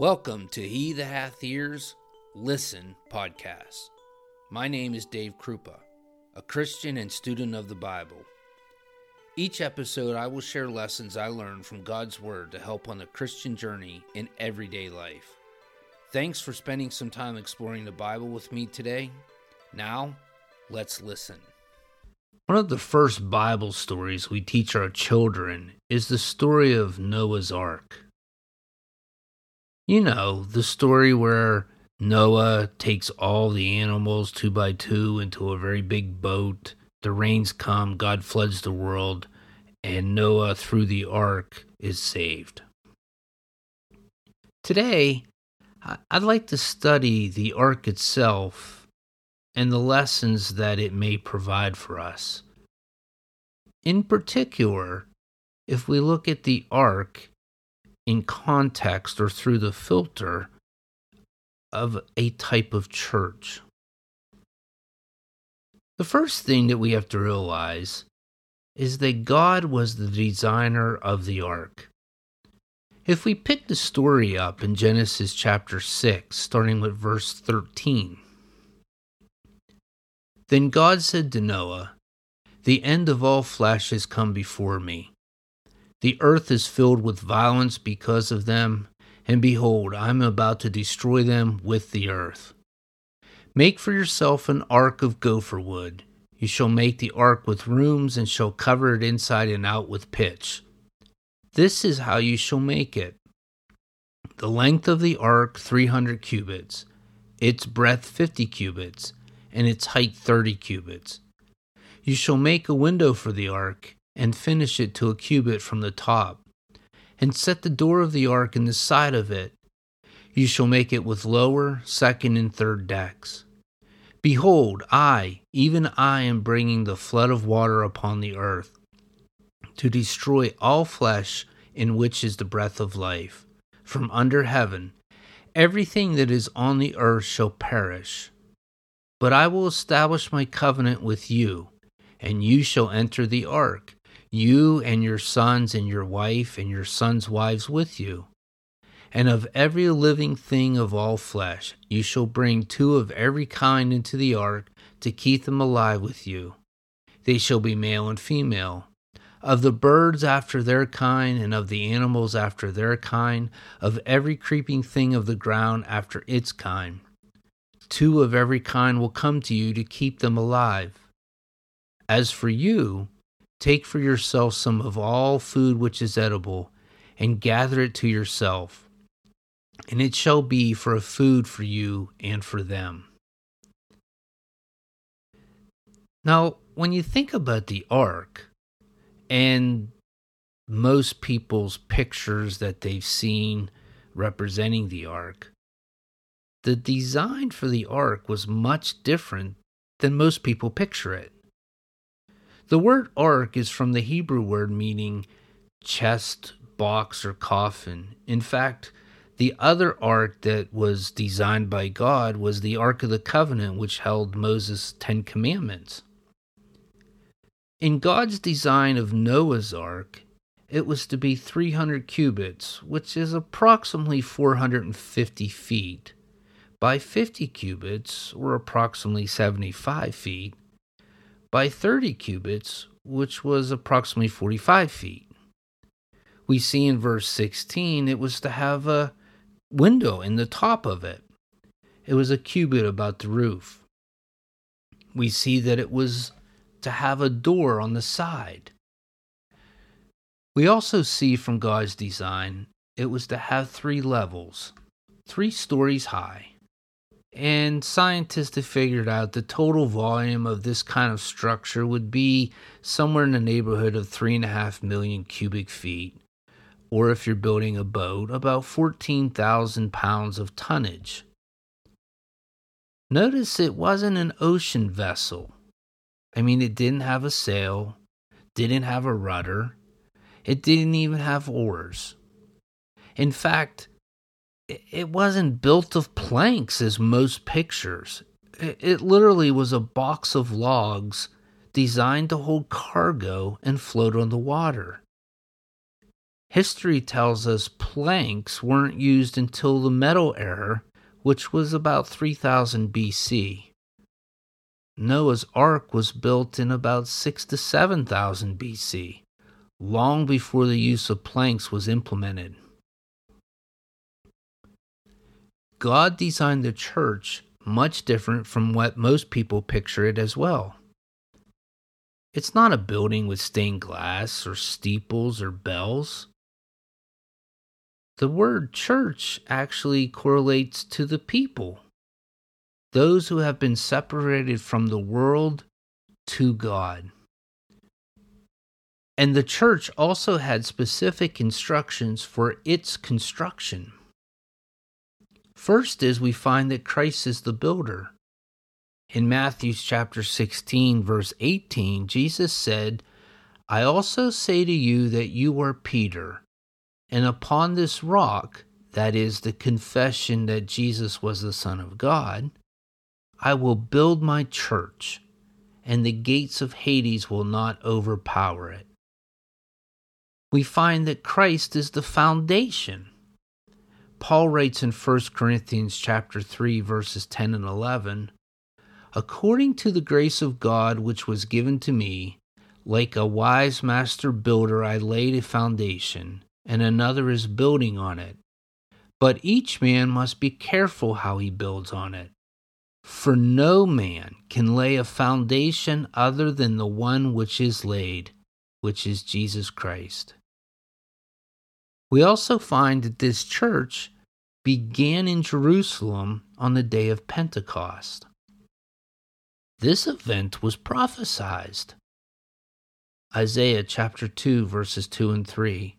Welcome to He That Hath Ears, Listen podcast. My name is Dave Krupa, a Christian and student of the Bible. Each episode, I will share lessons I learned from God's Word to help on the Christian journey in everyday life. Thanks for spending some time exploring the Bible with me today. Now, let's listen. One of the first Bible stories we teach our children is the story of Noah's Ark. You know, the story where Noah takes all the animals two by two into a very big boat. The rains come, God floods the world, and Noah, through the ark, is saved. Today, I'd like to study the ark itself and the lessons that it may provide for us. In particular, if we look at the ark in context or through the filter of a type of church. The first thing that we have to realize is that God was the designer of the ark. If we pick the story up in Genesis chapter 6, starting with verse 13, then God said to Noah, The end of all flesh has come before me the earth is filled with violence because of them, and behold, I am about to destroy them with the earth. Make for yourself an ark of gopher wood. You shall make the ark with rooms, and shall cover it inside and out with pitch. This is how you shall make it. The length of the ark, 300 cubits, its breadth, 50 cubits, and its height, 30 cubits. You shall make a window for the ark and finish it to a cubit from the top, and set the door of the ark in the side of it. You shall make it with lower, second, and third decks. Behold, I, even I, am bringing the flood of water upon the earth, to destroy all flesh in which is the breath of life. From under heaven, everything that is on the earth shall perish. But I will establish my covenant with you, and you shall enter the ark, you and your sons and your wife and your sons' wives with you. And of every living thing of all flesh, you shall bring two of every kind into the ark to keep them alive with you. They shall be male and female. Of the birds after their kind, and of the animals after their kind, of every creeping thing of the ground after its kind. Two of every kind will come to you to keep them alive. As for you, Take for yourself some of all food which is edible, and gather it to yourself, and it shall be for a food for you and for them. Now, when you think about the ark, and most people's pictures that they've seen representing the ark, the design for the ark was much different than most people picture it. The word ark is from the Hebrew word meaning chest, box, or coffin. In fact, the other ark that was designed by God was the Ark of the Covenant, which held Moses' Ten Commandments. In God's design of Noah's Ark, it was to be 300 cubits, which is approximately 450 feet, by 50 cubits, or approximately 75 feet, by 30 cubits, which was approximately 45 feet. We see in verse 16 it was to have a window in the top of it. It was a cubit about the roof. We see that it was to have a door on the side. We also see from God's design it was to have three levels, three stories high. And scientists have figured out the total volume of this kind of structure would be somewhere in the neighborhood of 3.5 million cubic feet, or if you're building a boat, about 14,000 pounds of tonnage. Notice it wasn't an ocean vessel. I mean, it didn't have a sail, didn't have a rudder, it didn't even have oars. In fact, it wasn't built of planks as most pictures. It literally was a box of logs designed to hold cargo and float on the water. history tells us planks weren't used until the Metal Era, which was about 3000 BC. Noah's Ark was built in about 6 to 7000 BC, long before the use of planks was implemented. God designed the church much different from what most people picture it as well. It's not a building with stained glass or steeples or bells. The word church actually correlates to the people, those who have been separated from the world to God. And the church also had specific instructions for its construction. First is we find that Christ is the builder. In Matthew chapter 16 verse 18, Jesus said, I also say to you that you are Peter, and upon this rock, that is the confession that Jesus was the Son of God, I will build my church, and the gates of Hades will not overpower it. We find that Christ is the foundation. Paul writes in 1 Corinthians chapter 3 verses 10 and 11, according to the grace of God which was given to me, like a wise master builder I laid a foundation, and another is building on it. But each man must be careful how he builds on it. For no man can lay a foundation other than the one which is laid, which is Jesus Christ. We also find that this church began in Jerusalem on the day of Pentecost. This event was prophesied. Isaiah chapter 2, verses 2 and 3.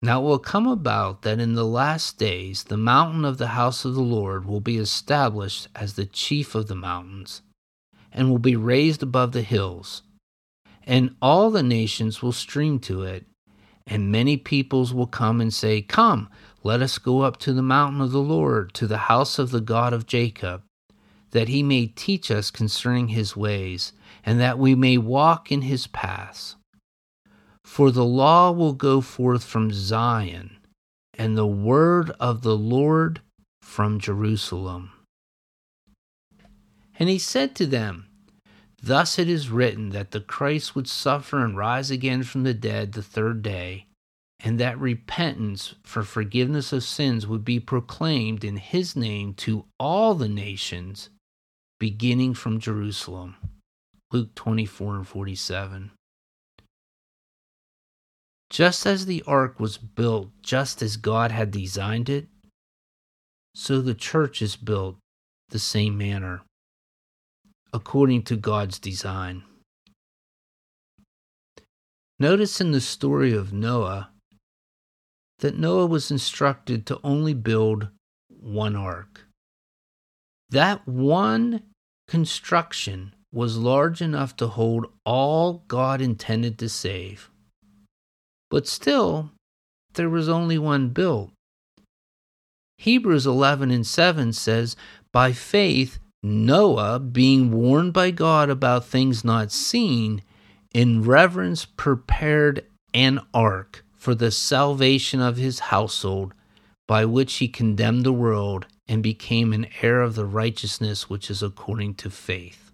Now it will come about that in the last days the mountain of the house of the Lord will be established as the chief of the mountains, and will be raised above the hills, and all the nations will stream to it, and many peoples will come and say, Come, let us go up to the mountain of the Lord, to the house of the God of Jacob, that he may teach us concerning his ways, and that we may walk in his paths. For the law will go forth from Zion, and the word of the Lord from Jerusalem. And he said to them, Thus it is written that the Christ would suffer and rise again from the dead the third day, and that repentance for forgiveness of sins would be proclaimed in his name to all the nations, beginning from Jerusalem. Luke 24 and 47. Just as the ark was built just as God had designed it, so the church is built the same manner according to God's design. Notice in the story of Noah that Noah was instructed to only build one ark. That one construction was large enough to hold all God intended to save. But still, there was only one built. Hebrews 11 and 7 says, By faith, Noah, being warned by God about things not seen, in reverence prepared an ark for the salvation of his household, by which he condemned the world and became an heir of the righteousness which is according to faith.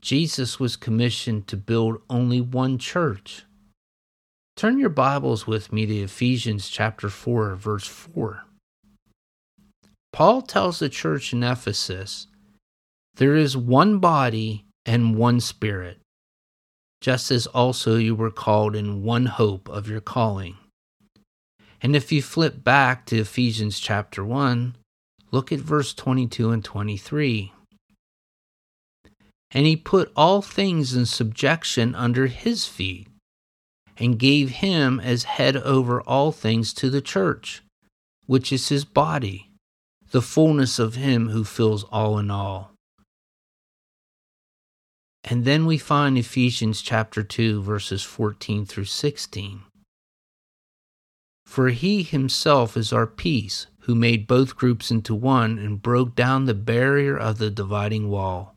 Jesus was commissioned to build only one church. Turn your Bibles with me to Ephesians chapter 4, verse 4. Paul tells the church in Ephesus there is one body and one spirit, just as also you were called in one hope of your calling. And if you flip back to Ephesians chapter 1, look at verse 22 and 23. And he put all things in subjection under his feet, and gave him as head over all things to the church, which is his body the fullness of Him who fills all in all. And then we find Ephesians chapter 2, verses 14 through 16. For he himself is our peace, who made both groups into one and broke down the barrier of the dividing wall,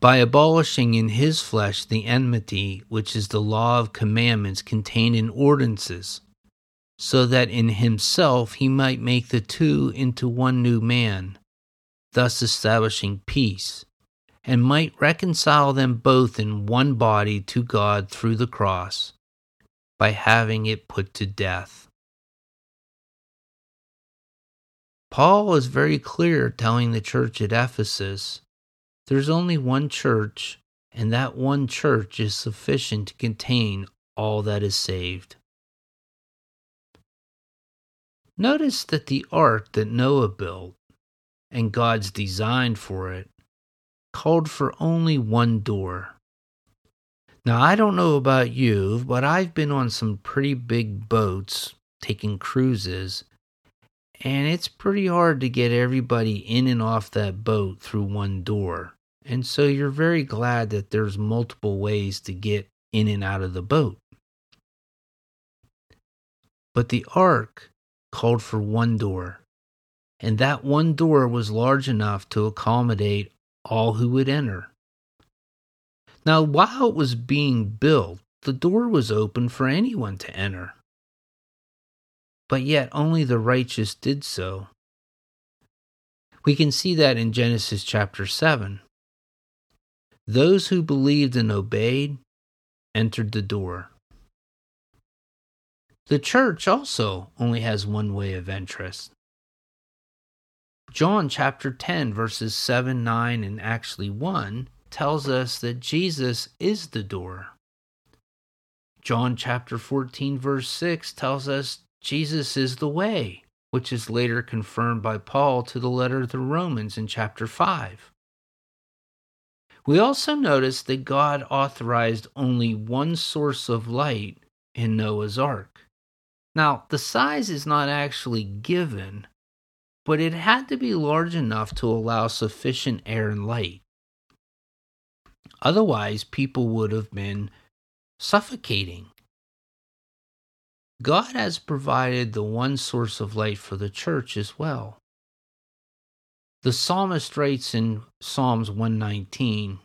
by abolishing in his flesh the enmity which is the law of commandments contained in ordinances, so that in himself he might make the two into one new man, thus establishing peace, and might reconcile them both in one body to God through the cross, by having it put to death. Paul is very clear telling the church at Ephesus there's only one church, and that one church is sufficient to contain all that is saved. Notice that the ark that Noah built and God's design for it called for only one door. Now, I don't know about you, but I've been on some pretty big boats taking cruises, and it's pretty hard to get everybody in and off that boat through one door. And so you're very glad that there's multiple ways to get in and out of the boat. But the ark called for one door, and that one door was large enough to accommodate all who would enter. Now, while it was being built, the door was open for anyone to enter but yet only the righteous did so. We can see that in Genesis chapter 7. Those who believed and obeyed entered the door. The church also only has one way of entrance. John chapter 10, verses 7, 9, and actually 1 tells us that Jesus is the door. John chapter 14, verse 6 tells us Jesus is the way, which is later confirmed by Paul to the letter to the Romans in chapter 5. We also notice that God authorized only one source of light in Noah's ark. Now, the size is not actually given, but it had to be large enough to allow sufficient air and light. Otherwise, people would have been suffocating God has provided the one source of light for the church as well. The psalmist writes in Psalms 119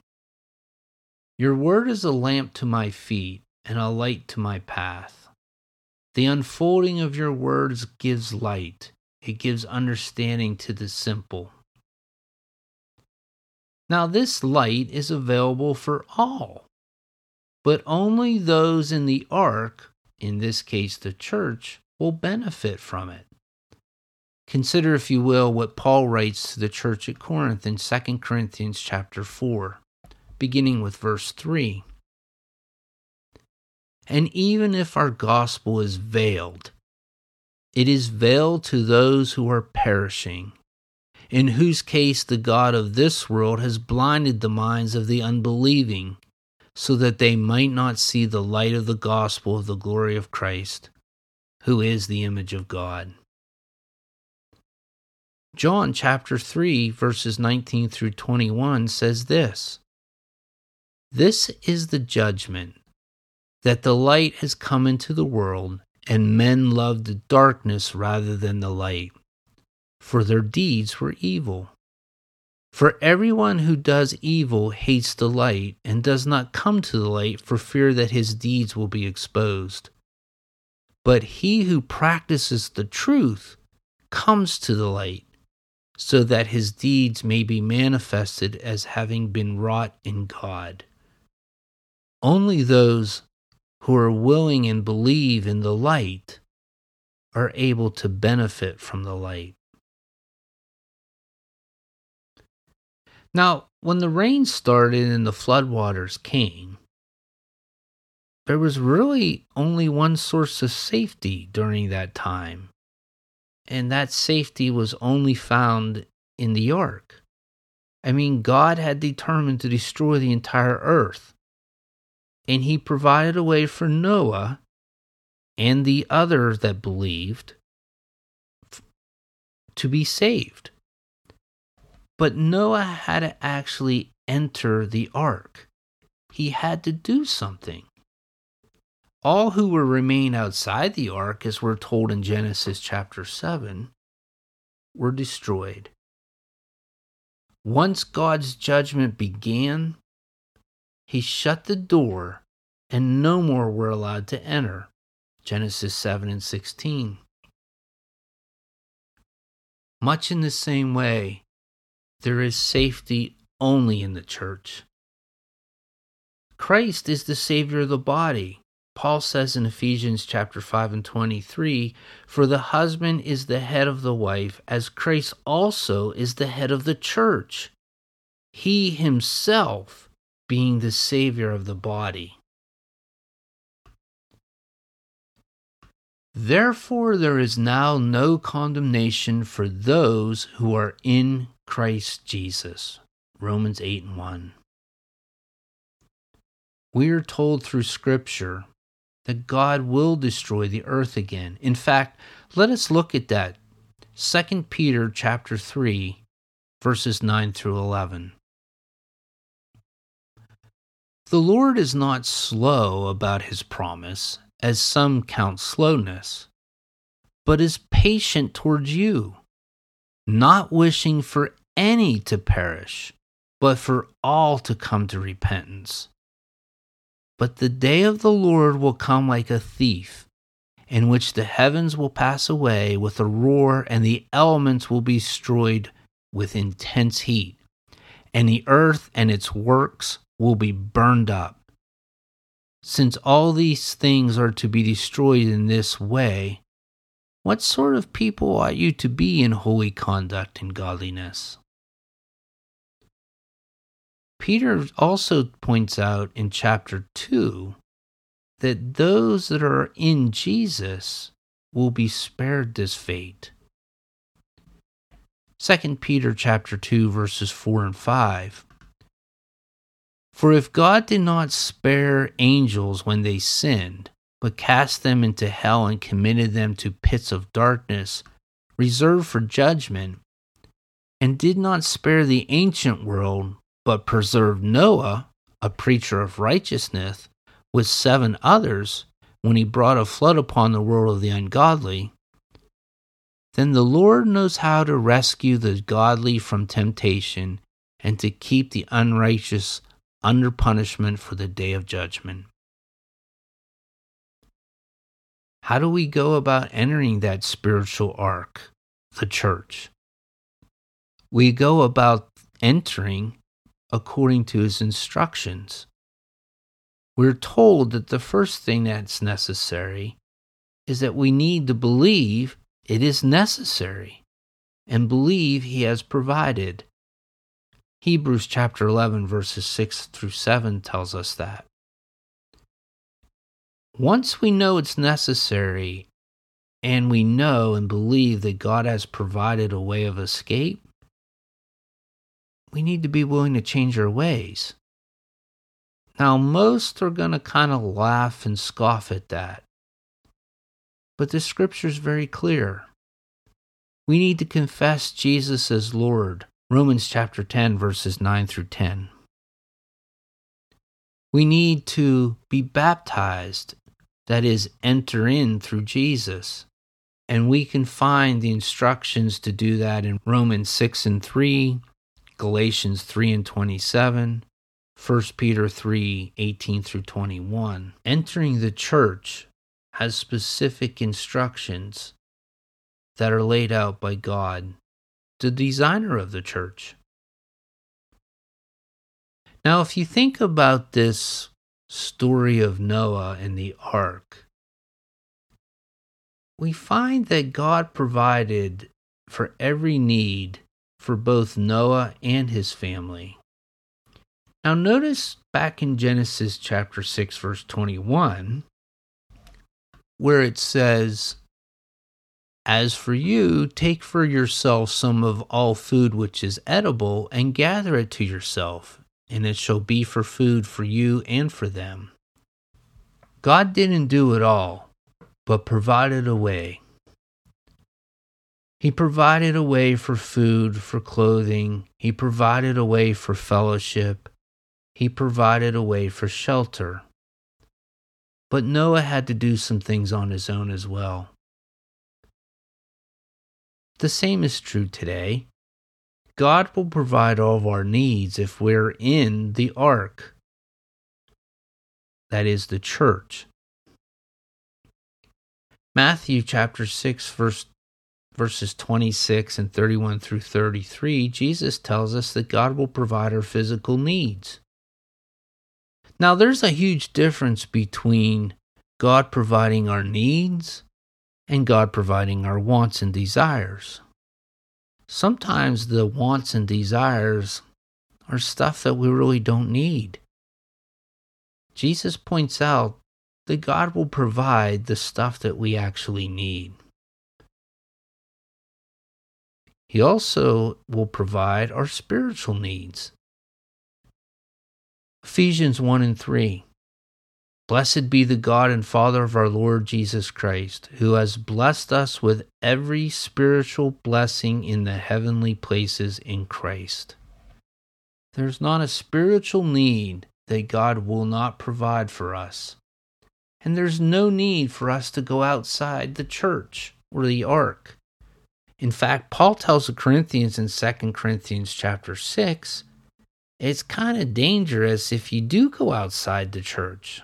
Your word is a lamp to my feet and a light to my path. The unfolding of your words gives light, it gives understanding to the simple. Now, this light is available for all, but only those in the ark in this case the church, will benefit from it. Consider, if you will, what Paul writes to the church at Corinth in 2 Corinthians chapter 4, beginning with verse 3. And even if our gospel is veiled, it is veiled to those who are perishing, in whose case the God of this world has blinded the minds of the unbelieving so that they might not see the light of the gospel of the glory of Christ, who is the image of God. John chapter 3, verses 19 through 21 says this This is the judgment that the light has come into the world, and men loved the darkness rather than the light, for their deeds were evil. For everyone who does evil hates the light and does not come to the light for fear that his deeds will be exposed. But he who practices the truth comes to the light, so that his deeds may be manifested as having been wrought in God. Only those who are willing and believe in the light are able to benefit from the light. Now, when the rain started and the floodwaters came, there was really only one source of safety during that time, and that safety was only found in the ark. I mean, God had determined to destroy the entire earth, and He provided a way for Noah and the others that believed to be saved. But Noah had to actually enter the ark. He had to do something. All who were remain outside the ark, as we're told in Genesis chapter 7, were destroyed. Once God's judgment began, he shut the door and no more were allowed to enter. Genesis 7 and 16. Much in the same way, there is safety only in the church. Christ is the Savior of the body. Paul says in Ephesians chapter 5 and 23, For the husband is the head of the wife, as Christ also is the head of the church, he himself being the Savior of the body. Therefore, there is now no condemnation for those who are in Christ Jesus. Romans 8 and 1. We are told through Scripture that God will destroy the earth again. In fact, let us look at that. 2 Peter chapter 3 verses 9 through 11. The Lord is not slow about his promise, as some count slowness, but is patient towards you, not wishing for any to perish, but for all to come to repentance. But the day of the Lord will come like a thief, in which the heavens will pass away with a roar, and the elements will be destroyed with intense heat, and the earth and its works will be burned up. Since all these things are to be destroyed in this way, what sort of people ought you to be in holy conduct and godliness? Peter also points out in chapter 2 that those that are in Jesus will be spared this fate. 2 Peter chapter 2 verses 4 and 5 For if God did not spare angels when they sinned, but cast them into hell and committed them to pits of darkness reserved for judgment, and did not spare the ancient world, but preserved Noah, a preacher of righteousness, with seven others, when he brought a flood upon the world of the ungodly, then the Lord knows how to rescue the godly from temptation and to keep the unrighteous under punishment for the day of judgment. How do we go about entering that spiritual ark, the church? We go about entering according to his instructions. We're told that the first thing that's necessary is that we need to believe it is necessary and believe he has provided. Hebrews chapter 11, verses 6 through 7 tells us that. Once we know it's necessary and we know and believe that God has provided a way of escape, we need to be willing to change our ways. Now, most are going to kind of laugh and scoff at that. But the scripture is very clear. We need to confess Jesus as Lord. Romans chapter 10, verses 9 through 10. We need to be baptized, that is, enter in through Jesus. And we can find the instructions to do that in Romans 6 and 3, Galatians 3 and 27, 1 Peter 3 18 through 21. Entering the church has specific instructions that are laid out by God, the designer of the church. Now, if you think about this story of Noah and the ark, we find that God provided for every need for both Noah and his family. Now, notice back in Genesis chapter 6, verse 21, where it says, As for you, take for yourself some of all food which is edible, and gather it to yourself, and it shall be for food for you and for them. God didn't do it all, but provided a way. He provided a way for food, for clothing. He provided a way for fellowship. He provided a way for shelter. But Noah had to do some things on his own as well. The same is true today. God will provide all of our needs if we're in the ark. that is, the church. Matthew chapter 6, verse, verses 26 and 31 through 33, Jesus tells us that God will provide our physical needs. Now, there's a huge difference between God providing our needs and God providing our wants and desires. Sometimes the wants and desires are stuff that we really don't need. Jesus points out that God will provide the stuff that we actually need. He also will provide our spiritual needs. Ephesians 1 and 3. Blessed be the God and Father of our Lord Jesus Christ, who has blessed us with every spiritual blessing in the heavenly places in Christ. There's not a spiritual need that God will not provide for us. And there's no need for us to go outside the church or the ark. In fact, Paul tells the Corinthians in 2 Corinthians chapter 6, it's kind of dangerous if you do go outside the church.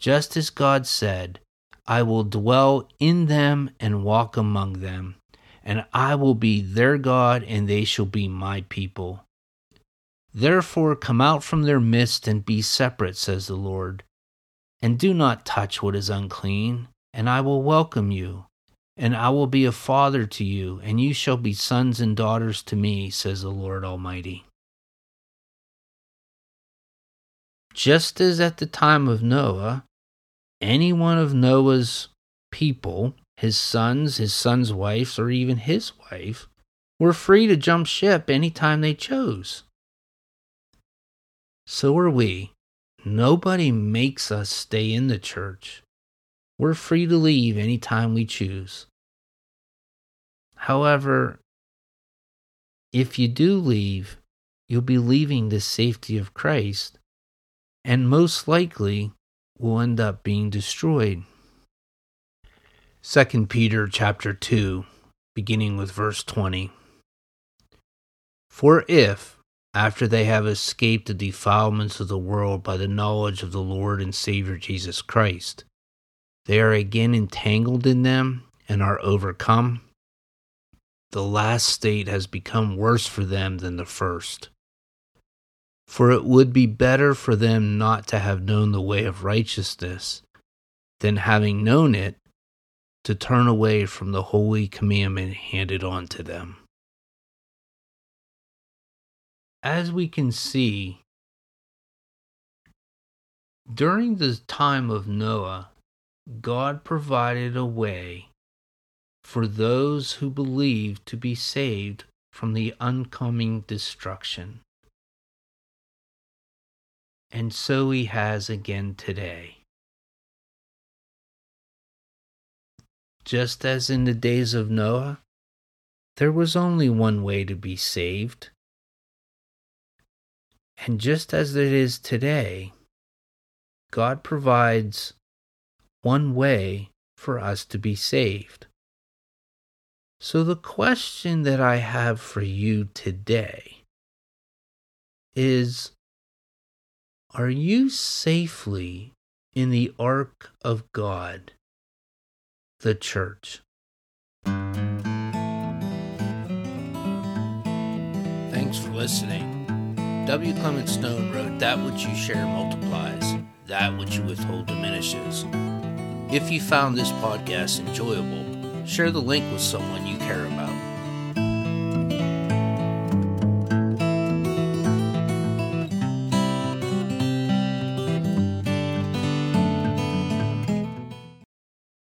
just as God said, I will dwell in them and walk among them, and I will be their God, and they shall be my people. Therefore, come out from their midst and be separate, says the Lord, and do not touch what is unclean, and I will welcome you, and I will be a father to you, and you shall be sons and daughters to me, says the Lord Almighty. Just as at the time of Noah, any one of Noah's people, his sons, his son's wives, or even his wife, were free to jump ship anytime they chose. So are we. Nobody makes us stay in the church. We're free to leave anytime we choose. However, if you do leave, you'll be leaving the safety of Christ, and most likely will end up being destroyed. 2 Peter chapter 2 beginning with verse 20 For if after they have escaped the defilements of the world by the knowledge of the Lord and Savior Jesus Christ they are again entangled in them and are overcome. The last state has become worse for them than the first for it would be better for them not to have known the way of righteousness than having known it to turn away from the holy commandment handed on to them. As we can see, during the time of Noah, God provided a way for those who believed to be saved from the oncoming destruction and so he has again today. Just as in the days of Noah, there was only one way to be saved. And just as it is today, God provides one way for us to be saved. So, the question that I have for you today is are you safely in the ark of God, the church? Thanks for listening. W. Clement Stone wrote, That which you share multiplies, that which you withhold diminishes. If you found this podcast enjoyable, share the link with someone you care about.